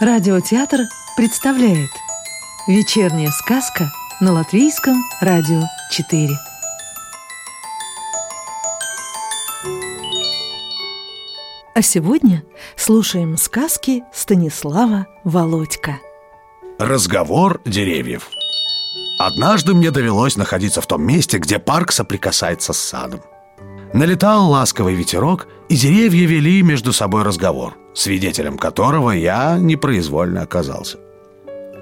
Радиотеатр представляет Вечерняя сказка на Латвийском радио 4 А сегодня слушаем сказки Станислава Володька. Разговор деревьев. Однажды мне довелось находиться в том месте, где парк соприкасается с садом. Налетал ласковый ветерок, и деревья вели между собой разговор, свидетелем которого я непроизвольно оказался.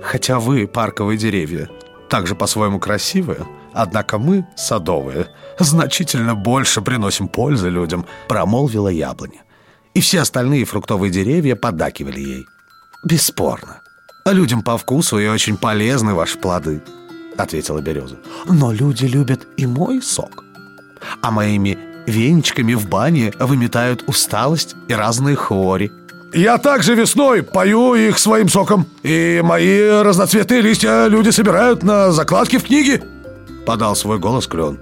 Хотя вы, парковые деревья, также по-своему красивые, однако мы, садовые, значительно больше приносим пользы людям, промолвила яблоня. И все остальные фруктовые деревья поддакивали ей. Бесспорно. Людям по вкусу и очень полезны ваши плоды, ответила береза. Но люди любят и мой сок. А моими венчиками в бане выметают усталость и разные хвори. Я также весной пою их своим соком. И мои разноцветные листья люди собирают на закладки в книги. Подал свой голос клен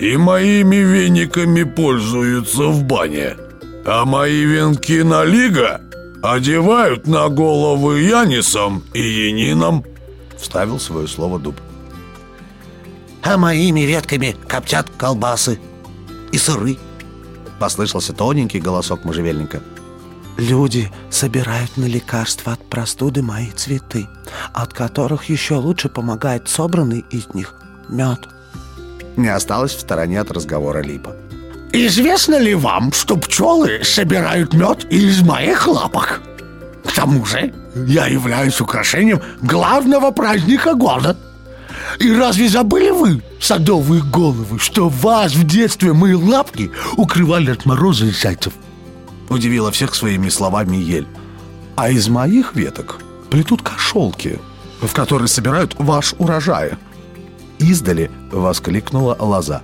И моими вениками пользуются в бане. А мои венки на лига одевают на головы янисом и янинам Вставил свое слово дуб. А моими ветками коптят колбасы и сыры. Послышался тоненький голосок можжевельника Люди собирают на лекарства от простуды мои цветы, от которых еще лучше помогает собранный из них мед. Не осталось в стороне от разговора Липа. Известно ли вам, что пчелы собирают мед из моих лапок? К тому же я являюсь украшением главного праздника года. И разве забыли вы, садовые головы, что вас в детстве мои лапки укрывали от мороза и зайцев? Удивила всех своими словами ель. А из моих веток плетут кошелки, в которые собирают ваш урожай. Издали воскликнула лоза.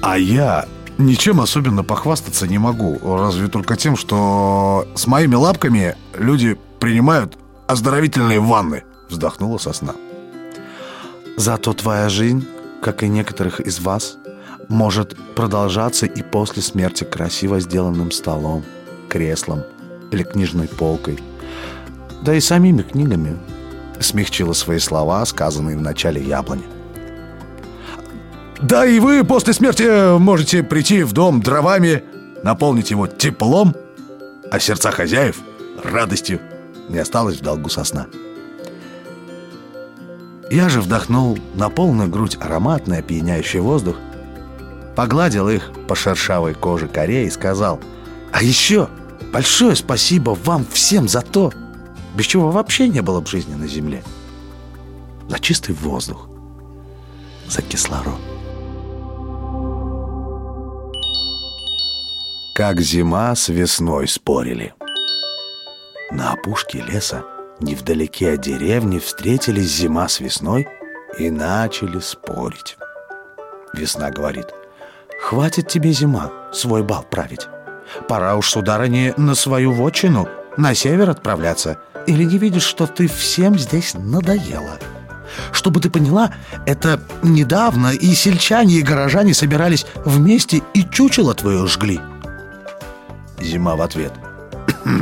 А я ничем особенно похвастаться не могу, разве только тем, что с моими лапками люди принимают оздоровительные ванны, вздохнула сосна. Зато твоя жизнь, как и некоторых из вас, может продолжаться и после смерти красиво сделанным столом, креслом или книжной полкой. Да и самими книгами смягчила свои слова, сказанные в начале яблони. Да и вы после смерти можете прийти в дом дровами, наполнить его теплом, а сердца хозяев — радостью. Не осталось в долгу сосна. Я же вдохнул на полную грудь ароматный опьяняющий воздух, погладил их по шершавой коже коре и сказал «А еще большое спасибо вам всем за то, без чего вообще не было бы жизни на земле. За чистый воздух, за кислород». Как зима с весной спорили. На опушке леса, невдалеке от деревни, встретились зима с весной и начали спорить. Весна говорит, «Хватит тебе, зима, свой бал править. Пора уж, сударыне, на свою вотчину, на север отправляться. Или не видишь, что ты всем здесь надоела?» Чтобы ты поняла, это недавно и сельчане, и горожане собирались вместе и чучело твое жгли. Зима в ответ.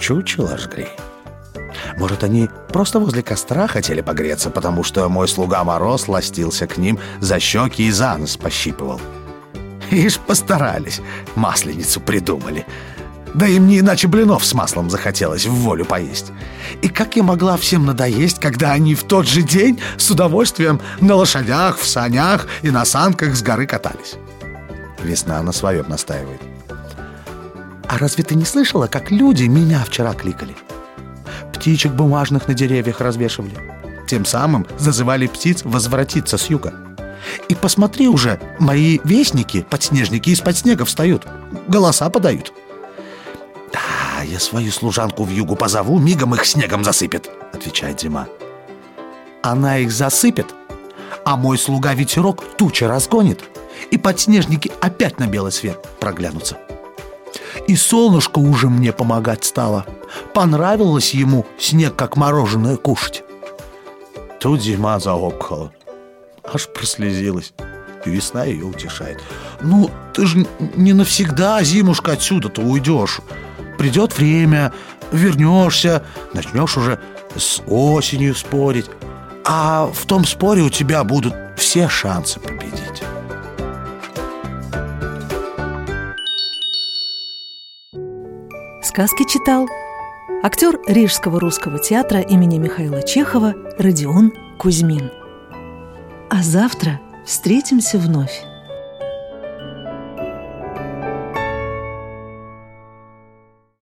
Чучело жгли. Может, они просто возле костра хотели погреться, потому что мой слуга Мороз ластился к ним за щеки и за нос пощипывал. Ишь, постарались, масленицу придумали. Да им не иначе блинов с маслом захотелось в волю поесть. И как я могла всем надоесть, когда они в тот же день с удовольствием на лошадях, в санях и на санках с горы катались? Весна на своем настаивает. А разве ты не слышала, как люди меня вчера кликали? Птичек бумажных на деревьях развешивали. Тем самым зазывали птиц возвратиться с юга. И посмотри уже, мои вестники, подснежники из-под снега встают, голоса подают. Да, я свою служанку в югу позову, мигом их снегом засыпет, отвечает зима. Она их засыпет, а мой слуга ветерок тучи разгонит, и подснежники опять на белый свет проглянутся. И солнышко уже мне помогать стало. Понравилось ему снег как мороженое кушать. Тут зима заокхала. Аж прослезилась. И весна ее утешает. Ну, ты же не навсегда, зимушка, отсюда-то уйдешь. Придет время, вернешься, начнешь уже с осенью спорить. А в том споре у тебя будут все шансы победить. Сказки читал актер Рижского русского театра имени Михаила Чехова Родион Кузьмин. А завтра встретимся вновь.